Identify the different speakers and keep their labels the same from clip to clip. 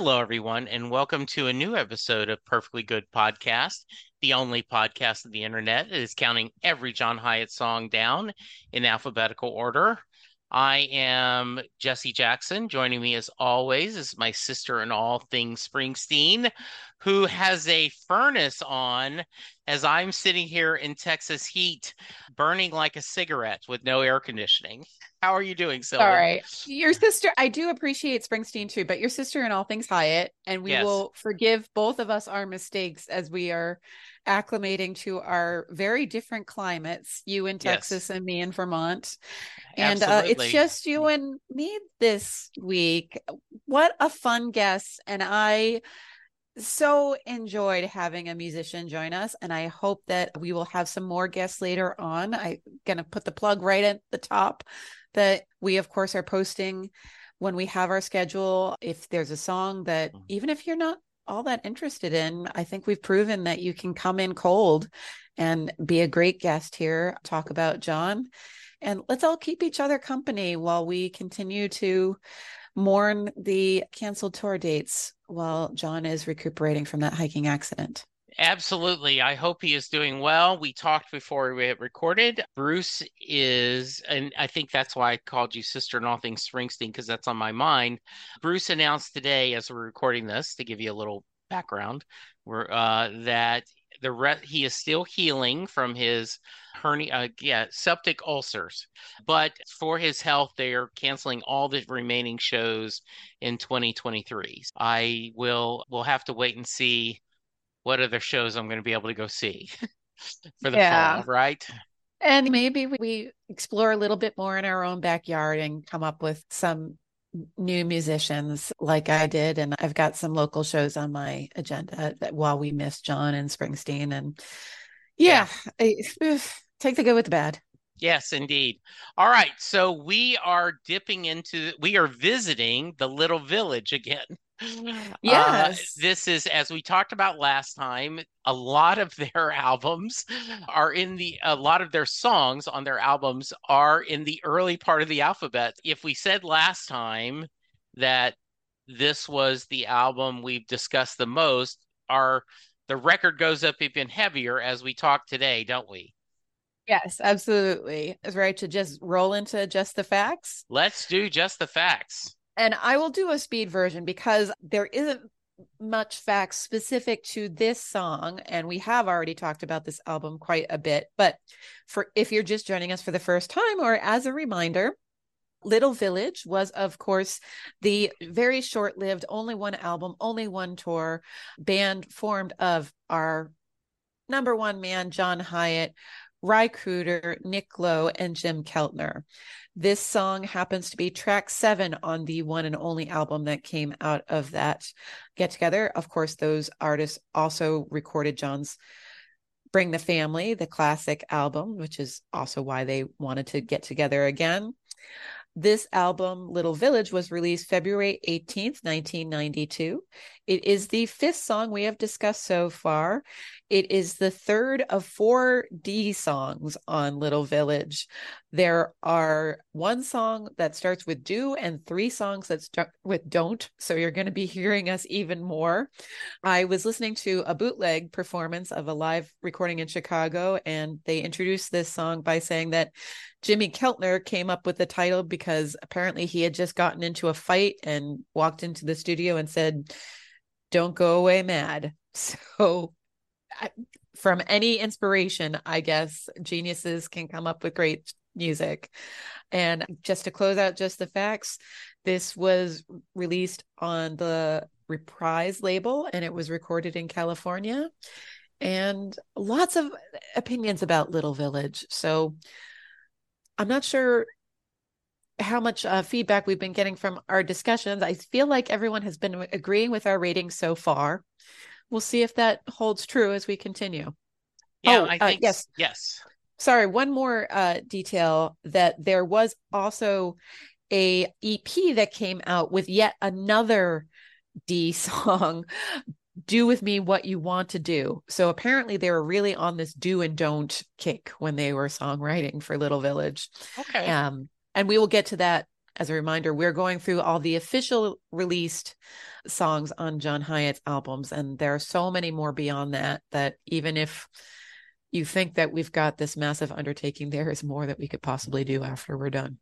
Speaker 1: Hello, everyone, and welcome to a new episode of Perfectly Good Podcast, the only podcast of the internet that is counting every John Hiatt song down in alphabetical order. I am Jesse Jackson. Joining me, as always, is my sister in all things Springsteen, who has a furnace on as I'm sitting here in Texas heat, burning like a cigarette with no air conditioning. How are you doing, Sylvan?
Speaker 2: All right. Your sister, I do appreciate Springsteen too, but your sister in all things Hiatt, and we
Speaker 1: Yes.
Speaker 2: will forgive both of us our mistakes as we are acclimating to our very different climates, you in
Speaker 1: Yes.
Speaker 2: Texas and me in Vermont. And uh, it's just you and me this week. What a fun guest. And I so enjoyed having a musician join us. And I hope that we will have some more guests later on. I'm going to put the plug right at the top that we, of course, are posting when we have our schedule. If there's a song that,
Speaker 1: Mhm.
Speaker 2: even if you're not all that interested in, I think we've proven that you can come in cold and be a great guest here, talk about John. And let's all keep each other company while we continue to mourn the canceled tour dates while John is recuperating from that hiking accident.
Speaker 1: Absolutely. I hope he is doing well. We talked before we recorded. Bruce is, and I think that's why I called you Sister in All Things Springsteen, because that's on my mind. Bruce announced today, as we're recording this, to give you a little background, uh, that the re- he is still healing from his hernia, uh, yeah, septic ulcers. But for his health, they are canceling all the remaining shows in 2023. I will, we'll have to wait and see what other shows I'm going to be able to go see for the
Speaker 2: Yeah.
Speaker 1: fall, right?
Speaker 2: And maybe we explore a little bit more in our own backyard and come up with some new musicians like I did. And I've got some local shows on my agenda that while we miss John and Springsteen. And yeah, I- take the good with the bad.
Speaker 1: Yes, indeed. All right, so we are dipping into, we are visiting the little village again. Uh,
Speaker 2: Yes.
Speaker 1: this is, as we talked about last time, a lot of their albums are in the, a lot of their songs on their albums are in the early part of the alphabet. If we said last time that this was the album we've discussed the most, our the record goes up even heavier as we talk today, don't we?
Speaker 2: Yes, absolutely. It's right to just roll into just the facts.
Speaker 1: Let's do just the facts.
Speaker 2: And I will do a speed version because there isn't much facts specific to this song. And we have already talked about this album quite a bit. But for if you're just joining us for the first time or as a reminder, Little Village was, of course, the very short lived, only one album, only one tour band formed of our number one man, John Hiatt, Ry Cooder, Nick Lowe, and Jim Keltner. This song happens to be track seven on the one and only album that came out of that get together. Of course, those artists also recorded John's Bring the Family, the classic album, which is also why they wanted to get together again. This album, Little Village, was released February 18th, 1992. It is the fifth song we have discussed so far. It is the third of four D songs on Little Village. There are one song that starts with do and three songs that start with don't. So you're going to be hearing us even more. I was listening to a bootleg performance of a live recording in Chicago, and they introduced this song by saying that Jimmy Keltner came up with the title because apparently he had just gotten into a fight and walked into the studio and said, Don't go away mad. So, I, from any inspiration, I guess geniuses can come up with great music. And just to close out just the facts, this was released on the Reprise label and it was recorded in California. And lots of opinions about Little Village. So I'm not sure how much uh, feedback we've been getting from our discussions. I feel like everyone has been agreeing with our ratings so far. We'll see if that holds true as we continue.
Speaker 1: Yeah,
Speaker 2: Oh,
Speaker 1: I
Speaker 2: uh, yes.
Speaker 1: yes.
Speaker 2: Sorry, one more uh, detail that there was also a EP that came out with yet another D song, "Do with Me What You Want to Do." So apparently they were really on this do and don't kick when they were songwriting for Little Village.
Speaker 1: Okay.
Speaker 2: Um, and we will get to that as a reminder. We're going through all the official released songs on John Hiatt's albums, and there are so many more beyond that. That even if you think that we've got this massive undertaking, there is more that we could possibly do after we're done.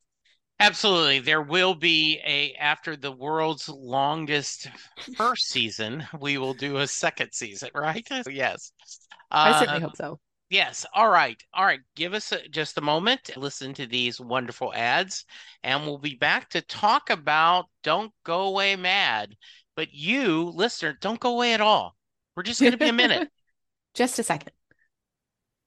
Speaker 1: Absolutely. There will be a after the world's longest first season, we will do a second season, right? Yes.
Speaker 2: I certainly
Speaker 1: Uh,
Speaker 2: hope so.
Speaker 1: Yes. All right. All right. Give us a, just a moment. Listen to these wonderful ads, and we'll be back to talk about Don't Go Away Mad. But you, listener, don't go away at all. We're just going to be a minute.
Speaker 2: Just a second.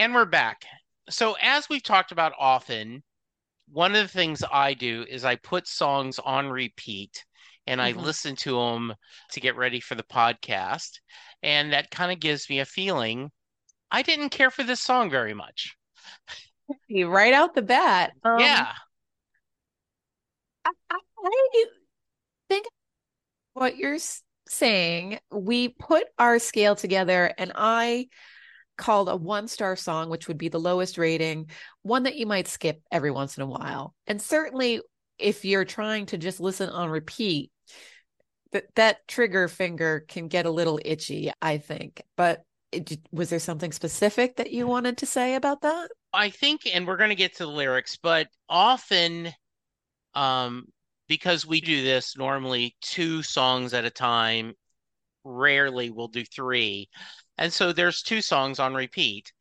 Speaker 1: And we're back. So, as we've talked about often, one of the things I do is I put songs on repeat and I
Speaker 2: Mhm.
Speaker 1: listen to them to get ready for the podcast. And that kind of gives me a feeling I didn't care for this song very much.
Speaker 2: Right out the bat. um,
Speaker 1: yeah.
Speaker 2: I, I think what you're saying, we put our scale together and I called a one star song, which would be the lowest rating, one that you might skip every once in a while. And certainly if you're trying to just listen on repeat, that that trigger finger can get a little itchy, I think. But it, was there something specific that you wanted to say about that?
Speaker 1: I think, and we're going to get to the lyrics, but often, um, because we do this normally two songs at a time, rarely we'll do three. And so there's two songs on repeat.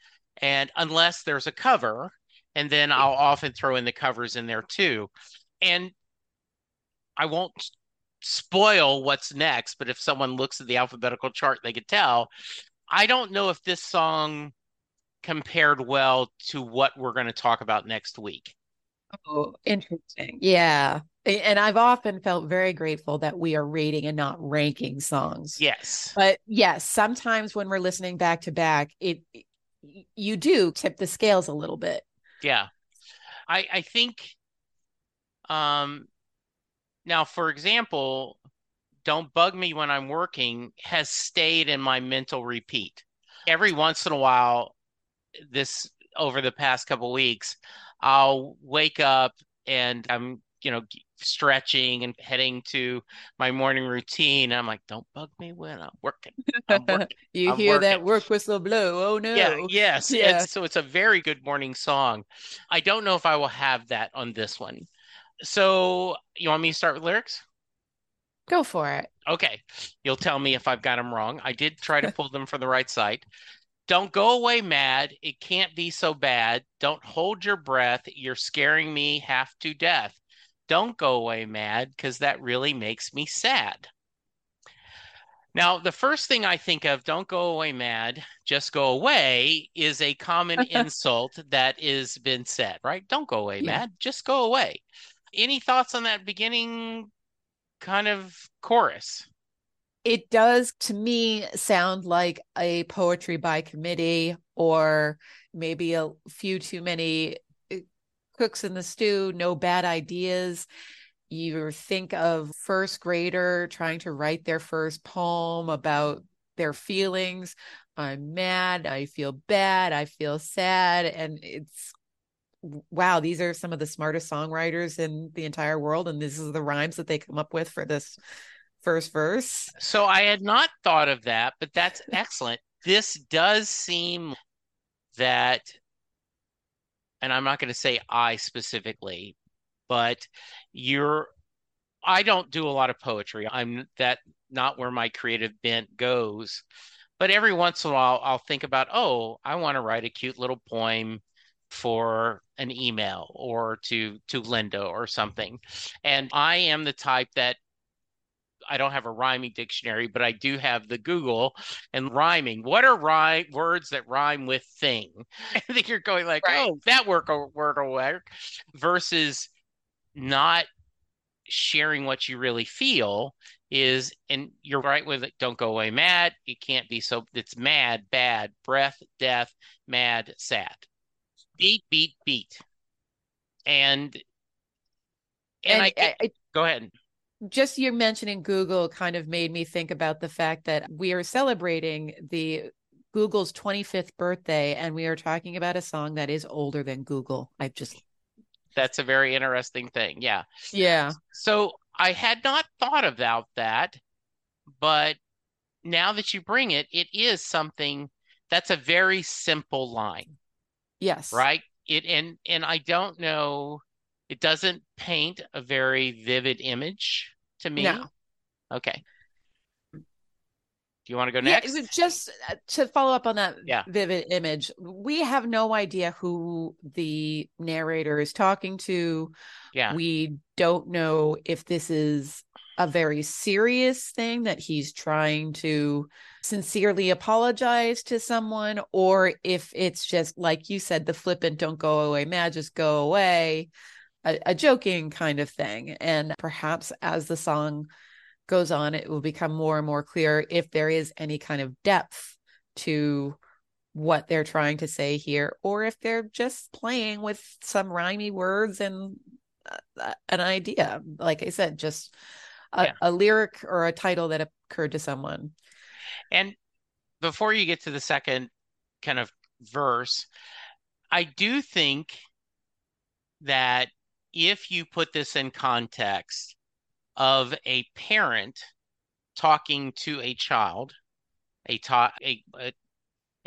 Speaker 1: And unless there's a cover, and then I'll often throw in the covers in there too. And I won't spoil what's next, but if someone looks at the alphabetical chart, they could tell. I don't know if this song compared well to what we're going to talk about next week.
Speaker 2: Oh, interesting. Yeah. And I've often felt very grateful that we are rating and not ranking songs.
Speaker 1: Yes.
Speaker 2: But yes, sometimes when we're listening back to back, it you do tip the scales a little bit.
Speaker 1: Yeah. I I think um now for example, don't bug me when I'm working has stayed in my mental repeat. Every once in a while this over the past couple weeks, I'll wake up and I'm, you know, stretching and heading to my morning routine. I'm like, don't bug me when I'm working. I'm working.
Speaker 2: you
Speaker 1: I'm
Speaker 2: hear that work whistle blow. Oh no.
Speaker 1: Yeah, yes. and
Speaker 2: Yeah.
Speaker 1: so it's a very good morning song. I don't know if I will have that on this one. So you want me to start with lyrics?
Speaker 2: Go for it.
Speaker 1: Okay. You'll tell me if I've got them wrong. I did try to pull them from the right side. Don't go away mad. It can't be so bad. Don't hold your breath. You're scaring me half to death. Don't go away mad because that really makes me sad. Now, the first thing I think of, don't go away mad, just go away, is a common insult that is been said, right? Don't go away
Speaker 2: Yeah.
Speaker 1: mad, just go away. Any thoughts on that beginning kind of chorus?
Speaker 2: It does to me sound like a poetry by committee or maybe a few too many cooks in the stew, no bad ideas. You think of first grader trying to write their first poem about their feelings. I'm mad, I feel bad, I feel sad. And it's wow, these are some of the smartest songwriters in the entire world. And this is the rhymes that they come up with for this first verse.
Speaker 1: So I had not thought of that, but that's excellent. This does seem that, and I'm not going to say I specifically, but you're, I don't do a lot of poetry. I'm that not where my creative bent goes. But every once in a while, I'll think about, oh, I want to write a cute little poem for an email or to to Linda or something. And I am the type that I don't have a rhyming dictionary, but I do have the Google and rhyming. What are rhyme words that rhyme with thing? I think you're going like,
Speaker 2: Right.
Speaker 1: oh, that work uh, word will work, versus not sharing what you really feel is, and you're right with it. Don't go away mad. It can't be so. It's mad, bad, breath, death, mad, sad. Beat, beat, beat. And and,
Speaker 2: And,
Speaker 1: I,
Speaker 2: I- I-
Speaker 1: go ahead.
Speaker 2: Just you mentioning Google kind of made me think about the fact that we are celebrating the Google's 25th birthday and we are talking about a song that is older than Google. I just
Speaker 1: That's a very interesting thing. Yeah.
Speaker 2: yeah.
Speaker 1: So I had not thought about that, but now that you bring it, it is something that's a very simple line,
Speaker 2: Yes.
Speaker 1: right? It and and I don't know, it doesn't paint a very vivid image to me.
Speaker 2: No.
Speaker 1: Okay. Do you want to go
Speaker 2: Yeah,
Speaker 1: next?
Speaker 2: it just uh, to follow up on that
Speaker 1: Yeah.
Speaker 2: vivid image. We have no idea who the narrator is talking to.
Speaker 1: Yeah.
Speaker 2: We don't know if this is a very serious thing that he's trying to sincerely apologize to someone, or if it's just like you said, the flippant "don't go away, mad, just go away," a, a joking kind of thing. And perhaps as the song goes on, it will become more and more clear if there is any kind of depth to what they're trying to say here, or if they're just playing with some rhymy words and uh, an idea. Like I said, just a,
Speaker 1: Yeah.
Speaker 2: a lyric or a title that occurred to someone.
Speaker 1: And before you get to the second kind of verse, I do think that if you put this in context of a parent talking to a child, a ta- a, a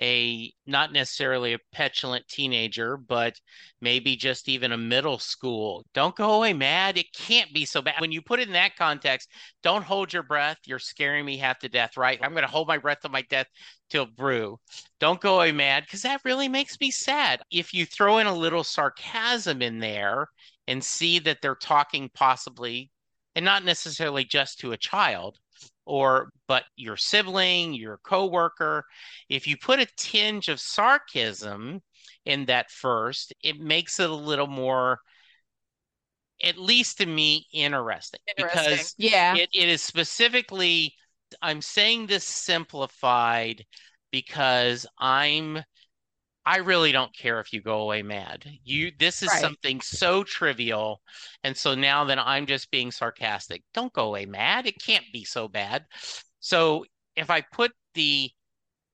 Speaker 1: a not necessarily a petulant teenager, but maybe just even a middle school. Don't go away mad. It can't be so bad. When you put it in that context, don't hold your breath. You're scaring me half to death, right? I'm going to hold my breath to my death till brew. Don't go away mad because that really makes me sad. If you throw in a little sarcasm in there and see that they're talking possibly, and not necessarily just to a child, or but your sibling, your coworker, if you put a tinge of sarcasm in that first, it makes it a little more, at least to me, interesting. Because
Speaker 2: yeah,
Speaker 1: it, it is specifically, I'm saying this simplified because I'm I really don't care if you go away mad. You this is
Speaker 2: Right.
Speaker 1: something so trivial. And so now that I'm just being sarcastic, don't go away mad. It can't be so bad. So if I put the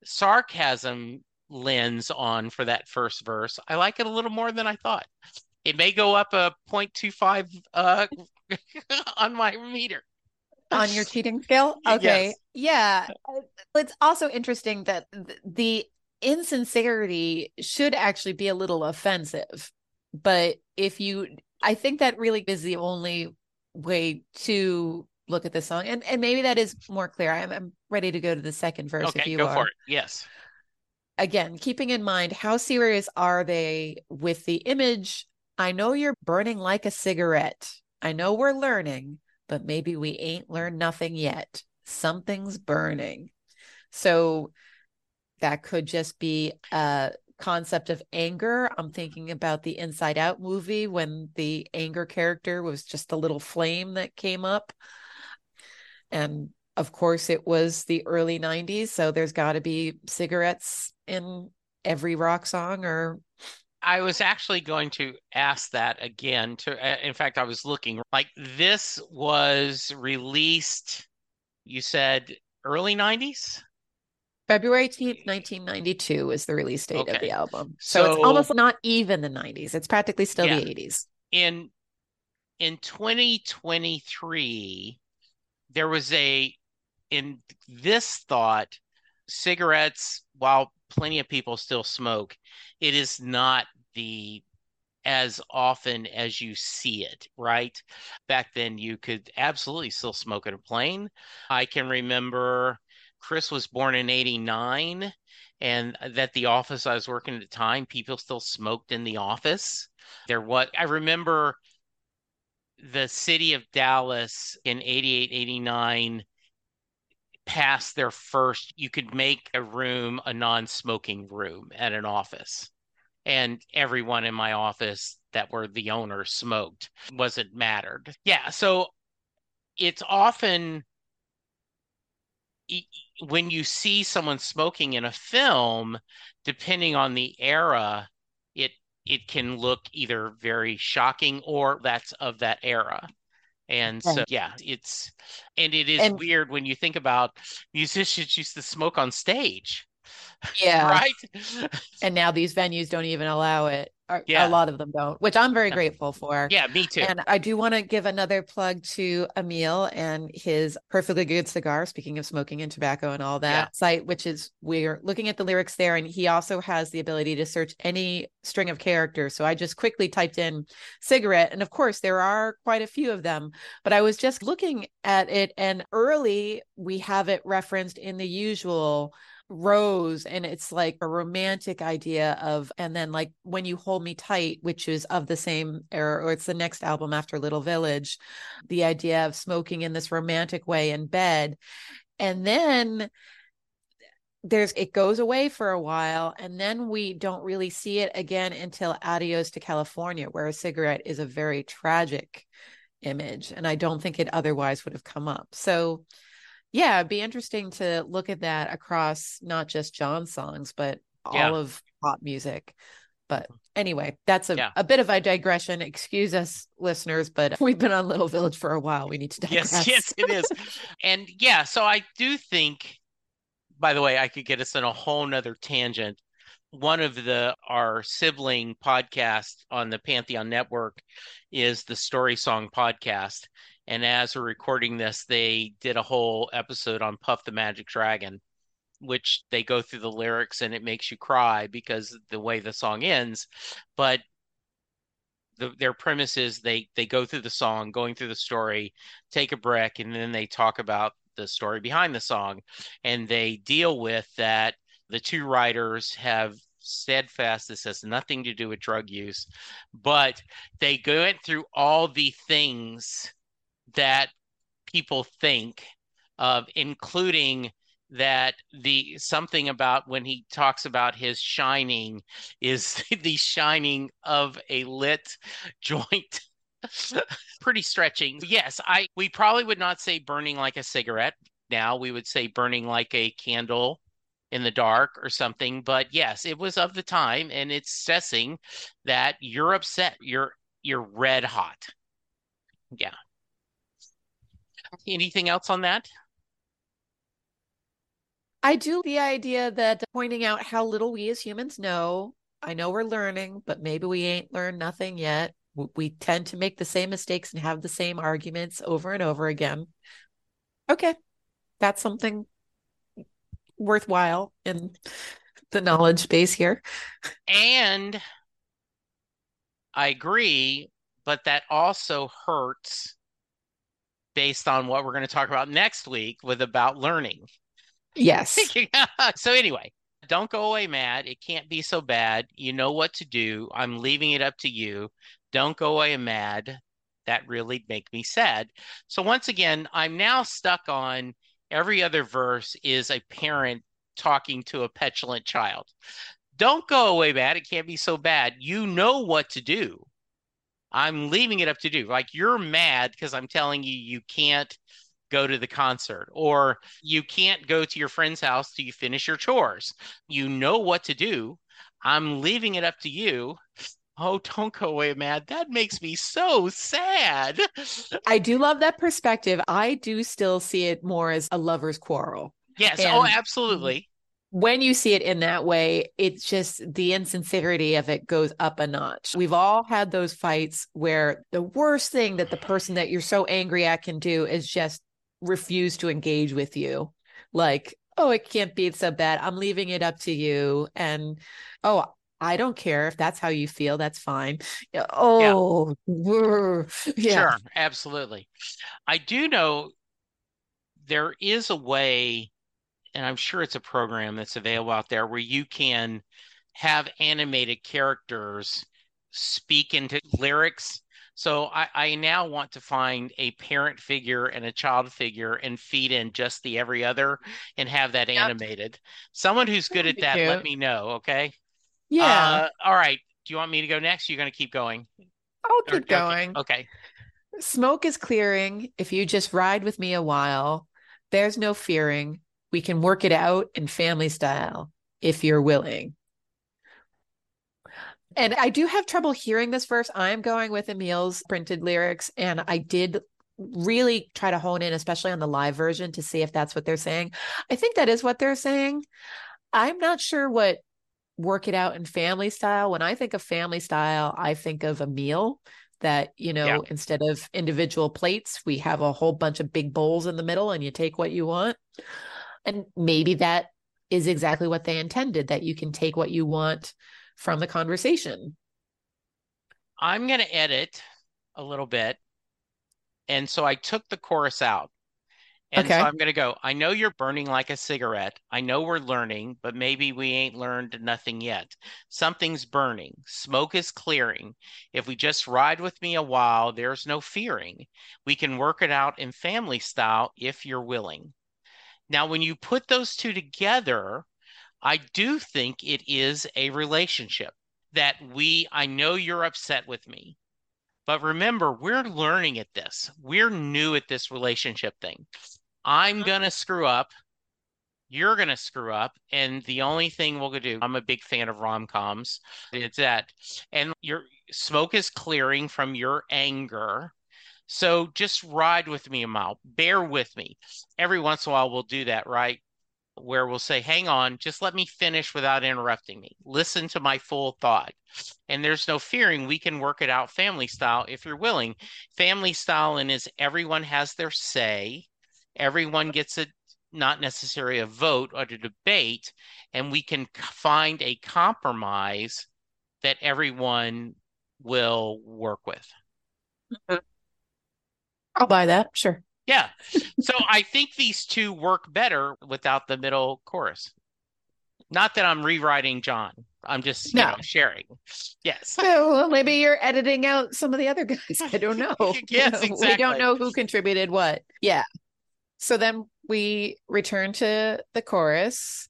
Speaker 1: sarcasm lens on for that first verse, I like it a little more than I thought. It may go up a 0.25 uh on my meter.
Speaker 2: on your cheating scale. Okay.
Speaker 1: yes.
Speaker 2: Yeah. It's also interesting that the insincerity should actually be a little offensive. But if you, I think that really is the only way to look at this song, and and maybe that is more clear. I'm, I'm ready to go to the second verse if you
Speaker 1: go
Speaker 2: are.
Speaker 1: for it. Yes.
Speaker 2: Again, keeping in mind how serious are they with the image? I know you're burning like a cigarette. I know we're learning, but maybe we ain't learned nothing yet. Something's burning. So that could just be a concept of anger. I'm thinking about the Inside Out movie when the anger character was just a little flame that came up. And of course, it was the early 90s. So there's got to be cigarettes in every rock song or
Speaker 1: I was actually going to ask that again. To uh, in fact, I was looking like this was released. You said early '90s.
Speaker 2: February 18th, 1992 is the release date of the album. So,
Speaker 1: So-
Speaker 2: it's almost not even the 90s. It's practically still
Speaker 1: Yeah.
Speaker 2: the 80s.
Speaker 1: in in 2023 there was a in this thought cigarettes while plenty of people still smoke it is not the as often as you see it right back then you could absolutely still smoke at a plane i can remember chris was born in 89 and that the office i was working at the time people still smoked in the office there was i remember the city of Dallas in 88, 89 passed their first, you could make a room a non smoking room at an office. And everyone in my office that were the owners smoked, wasn't mattered. Yeah. So it's often when you see someone smoking in a film, depending on the era, it it can look either very shocking or that's of that era. And so, yeah, it's and it is
Speaker 2: And-
Speaker 1: weird when you think about musicians used to smoke on stage,
Speaker 2: Yeah.
Speaker 1: right?
Speaker 2: And now these venues don't even allow it. Or
Speaker 1: Yeah.
Speaker 2: A lot of them don't, which I'm very grateful for.
Speaker 1: Yeah, me too.
Speaker 2: And I do want to give another plug to Emil and his Perfectly Good Cigar, speaking of smoking and tobacco and all that
Speaker 1: Yeah.
Speaker 2: site, which is we're looking at the lyrics there. And he also has the ability to search any string of characters. So I just quickly typed in cigarette. And of course, there are quite a few of them. But I was just looking at it, and early we have it referenced in the usual rose and it's like a romantic idea of and then like when you hold me tight which is of the same era or it's the next album after little village the idea of smoking in this romantic way in bed and then there's it goes away for a while and then we don't really see it again until adios to california where a cigarette is a very tragic image and i don't think it otherwise would have come up. So yeah it'd be interesting to look at that across not just john's songs but all
Speaker 1: Yeah.
Speaker 2: of pop music but mm-hmm. anyway that's a,
Speaker 1: Yeah.
Speaker 2: a bit of a digression excuse us listeners but we've been on little village for a while we need to digress
Speaker 1: Yes, yes, it is. and yeah, so I do think, by the way, I could get us on a whole nother tangent. One of the our sibling podcast on the Pantheon Network is the Story Song podcast. And as we're recording this, they did a whole episode on Puff the Magic Dragon, which they go through the lyrics and it makes you cry because the way the song ends. But the, their premise is they they go through the song, going through the story, take a break, and then they talk about the story behind the song, and they deal with that. The two writers have steadfast this has nothing to do with drug use, but they went through all the things that people think of, including that the something about when he talks about his shining is the shining of a lit joint. Pretty stretching. Yes i we probably would not say burning like a cigarette now. We would say burning like a candle in the dark or something. But yes it was of the time and it's stressing that you're upset. You're you're red hot. Yeah anything else on that
Speaker 2: I do the idea that pointing out how little we as humans know. I know we're learning, but maybe we ain't learned nothing yet. We tend to make the same mistakes and have the same arguments over and over again. Okay. That's something worthwhile in the knowledge base here.
Speaker 1: And I agree, but that also hurts based on what we're going to talk about next week with about learning.
Speaker 2: Yes.
Speaker 1: so anyway, don't go away mad. It can't be so bad. You know what to do. I'm leaving it up to you. Don't go away mad. That really make me sad. So once again, I'm now stuck on every other verse is a parent talking to a petulant child. Don't go away mad. It can't be so bad. You know what to do. I'm leaving it up to do. Like you're mad because I'm telling you you can't go to the concert or you can't go to your friend's house till you finish your chores. You know what to do. I'm leaving it up to you. Oh, don't go away, mad. That makes me so sad.
Speaker 2: I do love that perspective. I do still see it more as a lover's quarrel.
Speaker 1: Yes. oh, absolutely.
Speaker 2: When you see it in that way, it's just the insincerity of it goes up a notch. We've all had those fights where the worst thing that the person that you're so angry at can do is just refuse to engage with you. Like, oh, it can't be so bad. I'm leaving it up to you. And oh, I don't care if that's how you feel. That's fine. Oh, yeah.
Speaker 1: yeah. Sure, absolutely. I do know there is a way, and I'm sure it's a program that's available out there where you can have animated characters speak into lyrics so I, I now want to find a parent figure and a child figure and feed in just the every other and have that yep. animated. Someone who's good at that, cute. let me know. Okay.
Speaker 2: Yeah. Uh,
Speaker 1: all right. Do you want me to go next? You're going to keep going.
Speaker 2: I'll keep or, going.
Speaker 1: Okay. okay.
Speaker 2: Smoke is clearing. If you just ride with me a while, there's no fearing. We can work it out in family style if you're willing. And I do have trouble hearing this verse. I'm going with Emil's printed lyrics, and I did really try to hone in, especially on the live version, to see if that's what they're saying. I think that is what they're saying. I'm not sure what work it out in family style. When I think of family style, I think of a meal that, you know, yeah. instead of individual plates, we have a whole bunch of big bowls in the middle and you take what you want. And maybe that is exactly what they intended that you can take what you want from the conversation.
Speaker 1: I'm going to edit a little bit. And so I took the chorus out. And okay. so I'm going to go, I know you're burning like a cigarette. I know we're learning, but maybe we ain't learned nothing yet. Something's burning. Smoke is clearing. If we just ride with me a while, there's no fearing. We can work it out in family style if you're willing. Now, when you put those two together, I do think it is a relationship that we, I know you're upset with me, but remember, we're learning at this. We're new at this relationship thing. I'm mm-hmm. going to screw up. You're going to screw up. And the only thing we'll do, I'm a big fan of rom coms. It's that. And your smoke is clearing from your anger. So just ride with me a mile, bear with me. Every once in a while, we'll do that, right? where we'll say, hang on, just let me finish without interrupting me. Listen to my full thought. And there's no fearing. We can work it out family style if you're willing. Family style and is everyone has their say. Everyone gets a not necessarily a vote or a debate, and we can find a compromise that everyone will work with. Mm-hmm.
Speaker 2: I'll buy that. Sure.
Speaker 1: Yeah. So I think these two work better without the middle chorus. Not that I'm rewriting John. I'm just no. know, sharing. Yes.
Speaker 2: Well, maybe you're editing out some of the other guys. I don't know.
Speaker 1: yes, exactly.
Speaker 2: We don't know who contributed what. Yeah. So then we return to the chorus.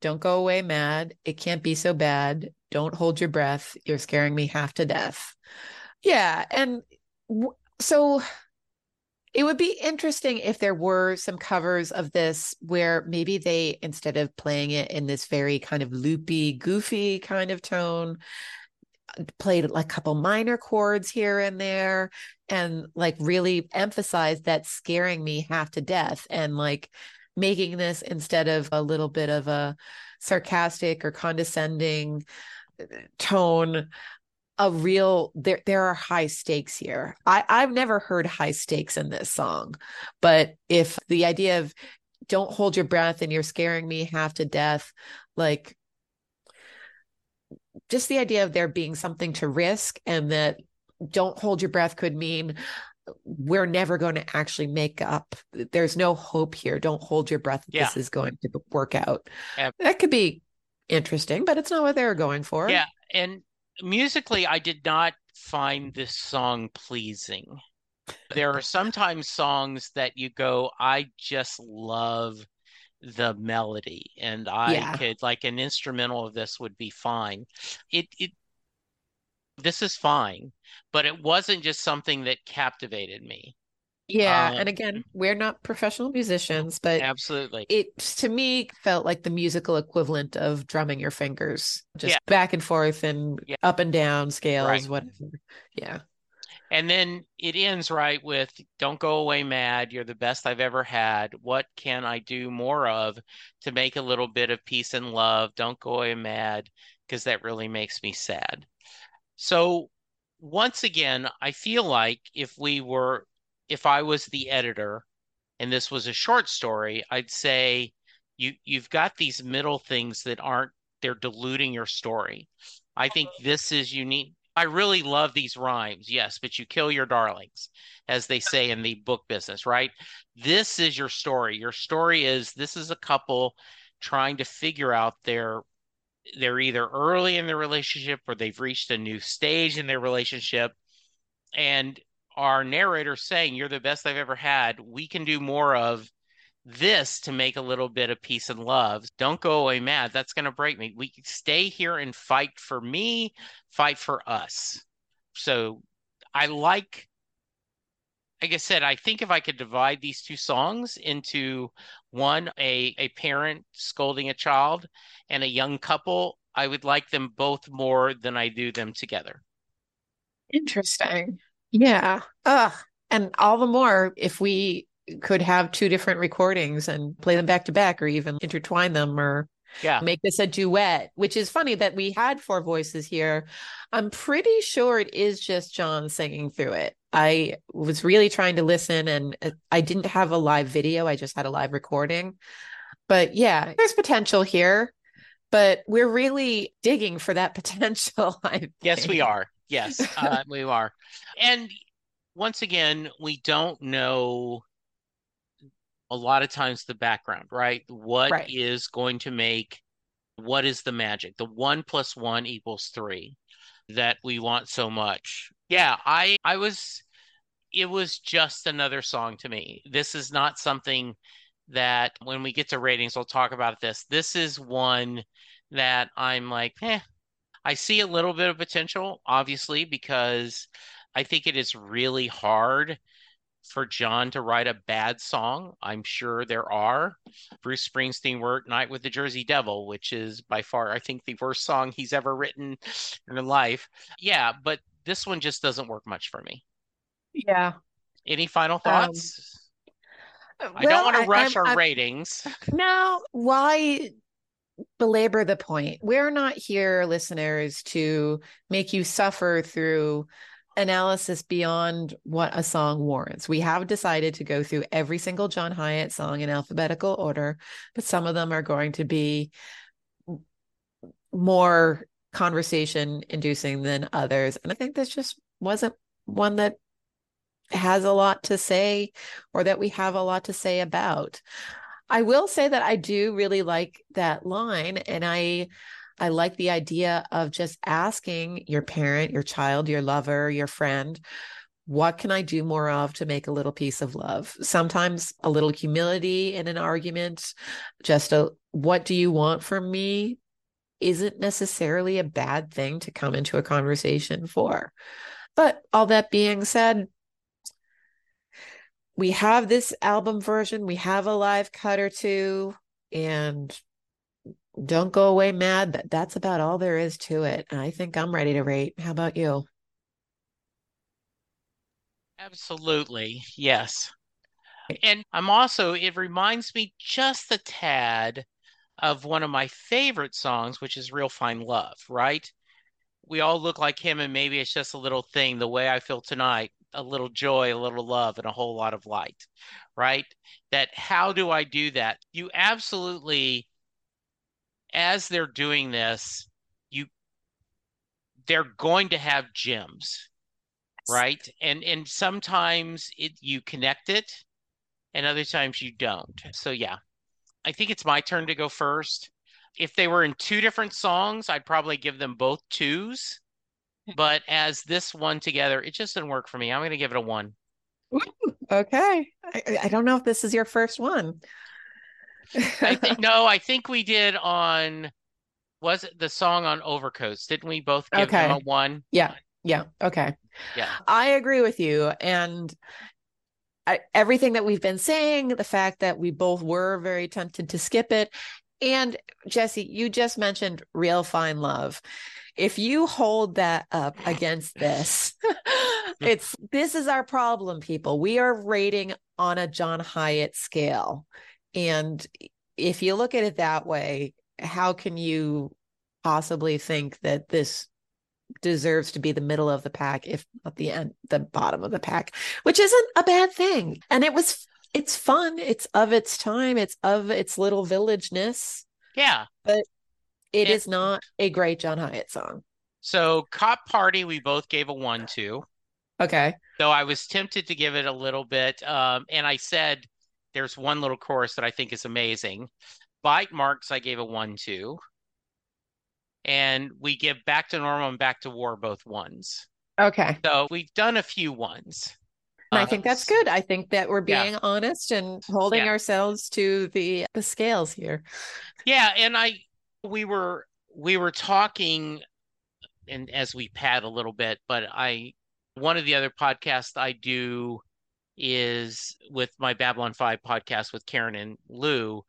Speaker 2: Don't go away mad. It can't be so bad. Don't hold your breath. You're scaring me half to death. Yeah. And w- so it would be interesting if there were some covers of this where maybe they, instead of playing it in this very kind of loopy, goofy kind of tone, played like a couple minor chords here and there and like really emphasized that scaring me half to death and like making this instead of a little bit of a sarcastic or condescending uh, tone a real there there are high stakes here. I I've never heard high stakes in this song, but if the idea of don't hold your breath and you're scaring me half to death, like just the idea of there being something to risk and that don't hold your breath could mean we're never going to actually make up. There's no hope here. Don't hold your breath.
Speaker 1: Yeah.
Speaker 2: This is going to work out. That could be interesting, but it's not what they were going for.
Speaker 1: Yeah, and musically, I did not find this song pleasing. There are sometimes songs that you go, I just love the melody, and I
Speaker 2: Yeah.
Speaker 1: could like an instrumental of this would be fine. It it this is fine, but it wasn't just something that captivated me.
Speaker 2: Yeah.
Speaker 1: Um,
Speaker 2: and again, we're not professional musicians, but
Speaker 1: Absolutely.
Speaker 2: it to me felt like the musical equivalent of drumming your fingers, just
Speaker 1: Yeah.
Speaker 2: back and forth and
Speaker 1: Yeah.
Speaker 2: up and down scales,
Speaker 1: Right.
Speaker 2: whatever. Yeah.
Speaker 1: And then it ends right with Don't go away mad. You're the best I've ever had. What can I do more of to make a little bit of peace and love? Don't go away mad because that really makes me sad. So, once again, I feel like if we were, if I was the editor and this was a short story, I'd say you you've got these middle things that aren't they're diluting your story. I think this is unique. I really love these rhymes, yes, but you kill your darlings, as they say in the book business, right? This is your story. Your story is this is a couple trying to figure out their they're either early in their relationship or they've reached a new stage in their relationship. And our narrator saying, You're the best I've ever had. We can do more of this to make a little bit of peace and love. Don't go away mad. That's going to break me. We stay here and fight for me, fight for us. So I like, like I said, I think if I could divide these two songs into one, a, a parent scolding a child, and a young couple, I would like them both more than I do them together.
Speaker 2: Interesting. Yeah. Ugh. And all the more if we could have two different recordings and play them back to back or even intertwine them or
Speaker 1: Yeah.
Speaker 2: make this a duet, which is funny that we had four voices here. I'm pretty sure it is just John singing through it. I was really trying to listen and uh, I didn't have a live video, I just had a live recording. But yeah, there's potential here, but we're really digging for that potential. I
Speaker 1: Yes, we are. Yes, uh, we are. And once again, we don't know a lot of times the background, right? What is
Speaker 2: Right.
Speaker 1: going to make, what is the magic? The one plus one equals three that we want so much. Yeah, I I was it was just another song to me. This is not something that when we get to ratings, we'll talk about this. This is one that I'm like, eh, I see a little bit of potential, obviously, because I think it is really hard for John to write a bad song. I'm sure there are. Bruce Springsteen wrote Night with the Jersey Devil, which is by far, I think, the worst song he's ever written in his life. Yeah, but this one just doesn't work much for me.
Speaker 2: Yeah.
Speaker 1: Any final
Speaker 2: Um,
Speaker 1: thoughts? I don't want to
Speaker 2: I-
Speaker 1: rush
Speaker 2: I'm-
Speaker 1: our
Speaker 2: I'm-
Speaker 1: ratings.
Speaker 2: No, why belabor the point? We're not here, listeners, to make you suffer through analysis beyond what a song warrants. We have decided to go through every single John Hiatt song in alphabetical order, but some of them are going to be more conversation inducing than others. And I think this just wasn't one that has a lot to say or that we have a lot to say about. I will say that I do really like that line and I I like the idea of just asking your parent, your child, your lover, your friend, what can I do more of to make a little piece of love? Sometimes a little humility in an argument, just a what do you want from me isn't necessarily a bad thing to come into a conversation for. But all that being said, we have this album version, we have a live cut or two, and don't go away mad. That that's about all there is to it. And I think I'm ready to rate. How about you?
Speaker 1: Absolutely. Yes. And I'm also, it reminds me just a tad of one of my favorite songs, which is Real Fine Love, right? We all look like him, and maybe it's just a little thing, the way I feel tonight, a little joy, a little love, and a whole lot of light, right? That how do I do that? You absolutely, as they're doing this, you they're going to have gems right? And and sometimes it you connect it, and other times you don't. So yeah, I think it's my turn to go first. If they were in two different songs, I'd probably give them both twos. But as this one together, it just didn't work for me. I'm going to give it a one.
Speaker 2: Okay. I, I don't know if this is your first one.
Speaker 1: I think no, I think we did on was it the song on Overcoats? Didn't we both give them a one?
Speaker 2: Yeah. Yeah. Okay.
Speaker 1: Yeah.
Speaker 2: I agree with you. And I, everything that we've been saying, the fact that we both were very tempted to skip it. And Jesse, you just mentioned Real Fine Love. If you hold that up against this, hmm. it's this is our problem, people. We are rating on a John Hiatt scale. And if you look at it that way, how can you possibly think that this deserves to be the middle of the pack, if not the end, the bottom of the pack, which isn't a bad thing. And it was, it's fun. It's of its time. It's of its little villageness.
Speaker 1: Yeah.
Speaker 2: It
Speaker 1: Yeah.
Speaker 2: is not a great John Hiatt song.
Speaker 1: So Cop Party, we both gave a one to.
Speaker 2: Okay.
Speaker 1: Though I was tempted to give it a little bit. Um, and I said there's one little chorus that I think is amazing. Bite Marks, I gave a one to. And we give Back to Normal and Back to War both ones.
Speaker 2: Okay.
Speaker 1: So we've done a few ones.
Speaker 2: And I think that's good. I think that we're
Speaker 1: Yeah.
Speaker 2: being honest and holding
Speaker 1: Yeah.
Speaker 2: ourselves to the the scales here.
Speaker 1: Yeah, and I we were we were talking and as we pad a little bit, but I one of the other podcasts I do is with my Babylon 5 podcast with Karen and Lou,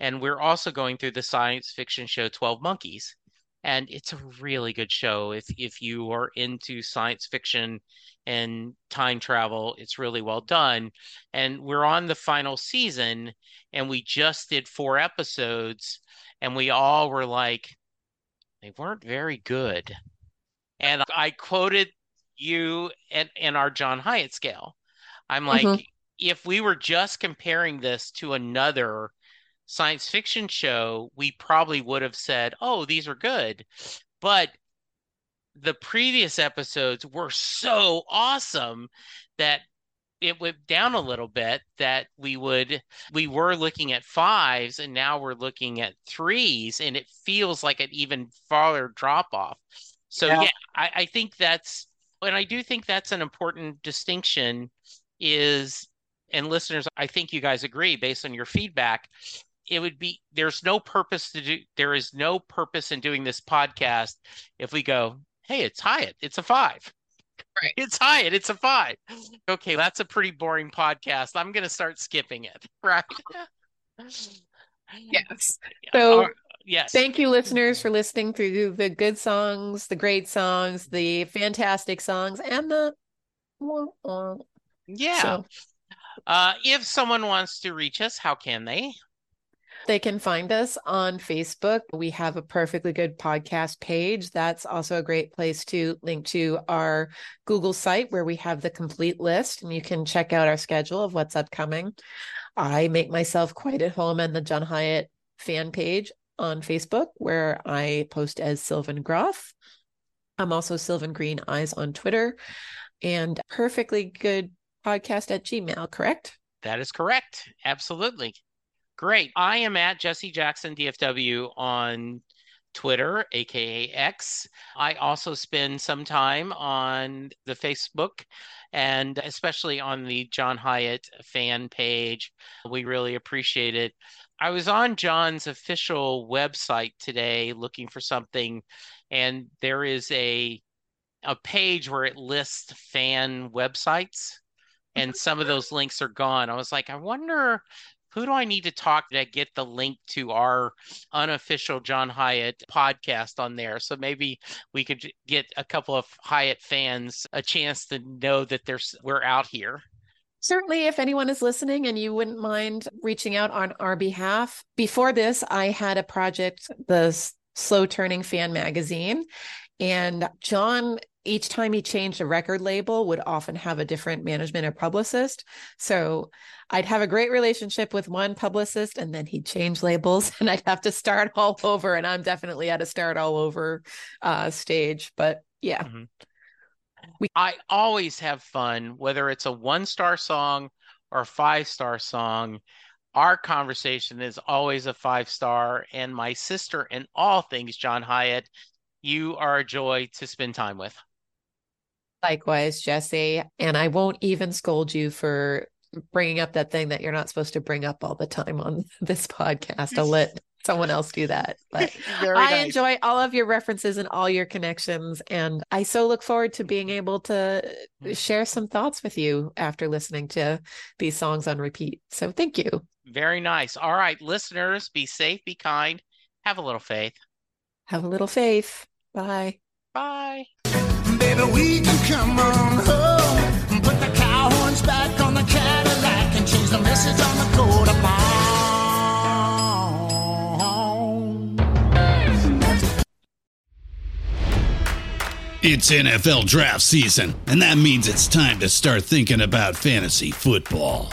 Speaker 1: and we're also going through the science fiction show 12 Monkeys. And it's a really good show if if you are into science fiction and time travel, it's really well done. And we're on the final season and we just did four episodes and we all were like they weren't very good. And I quoted you and, and our John Hiatt scale. I'm like,
Speaker 2: Mhm.
Speaker 1: if we were just comparing this to another science fiction show, we probably would have said, oh, these are good. But the previous episodes were so awesome that it went down a little bit that we would we were looking at fives and now we're looking at threes and it feels like an even farther drop off so
Speaker 2: Yeah.
Speaker 1: yeah, I, I think that's and i do think that's an important distinction is and listeners i think you guys agree based on your feedback it would be there's no purpose to do there is no purpose in doing this podcast if we go hey it's Hiatt it's a five
Speaker 2: Right.
Speaker 1: it's Hiatt. It's a five. Okay, that's a pretty boring podcast. I'm going to start skipping it. Right.
Speaker 2: Yes. So
Speaker 1: yes.
Speaker 2: Thank you, listeners, for listening through the good songs, the great songs, the fantastic songs, and the.
Speaker 1: yeah.
Speaker 2: So
Speaker 1: Uh, if someone wants to reach us, how can they?
Speaker 2: They can find us on Facebook. We have a perfectly good podcast page. That's also a great place to link to our Google site where we have the complete list and you can check out our schedule of what's upcoming. I make myself quite at home on the John Hiatt fan page on Facebook where I post as Sylvan Groff. I'm also Sylvan Green Eyes on Twitter and perfectly good podcast at Gmail, correct?
Speaker 1: That is correct. Absolutely. Great. I am at Jesse Jackson DFW on Twitter, aka X. I also spend some time on the Facebook and especially on the John Hiatt fan page. We really appreciate it. I was on John's official website today looking for something, and there is a a page where it lists fan websites, and mm-hmm. some of those links are gone. I was like, I wonder who do I need to talk to get the link to our unofficial John Hiatt podcast on there? So maybe we could get a couple of Hiatt fans a chance to know that there's we're out here.
Speaker 2: Certainly, if anyone is listening and you wouldn't mind reaching out on our behalf. Before this, I had a project, the Slow Turning Fan Magazine. And John, each time he changed a record label, would often have a different management or publicist. So I'd have a great relationship with one publicist and then he'd change labels and I'd have to start all over. And I'm definitely at a start all over uh, stage. But yeah, We-
Speaker 1: I always have fun, whether it's a one star song or a five star song. Our conversation is always a five star. And my sister, in all things, John Hiatt, you are a joy to spend time with.
Speaker 2: Likewise, Jesse. And I won't even scold you for bringing up that thing that you're not supposed to bring up all the time on this podcast. I'll let someone else do that. But I
Speaker 1: nice.
Speaker 2: enjoy all of your references and all your connections. And I so look forward to being able to share some thoughts with you after listening to these songs on repeat. So thank you.
Speaker 1: Very nice. All right, listeners, be safe, be kind, have a little faith.
Speaker 2: Have a little faith. Bye.
Speaker 1: Bye.
Speaker 3: We can come on home. Put the cow horns back on the Cadillac and change the message on the of.
Speaker 4: It's NFL draft season, and that means it's time to start thinking about fantasy football.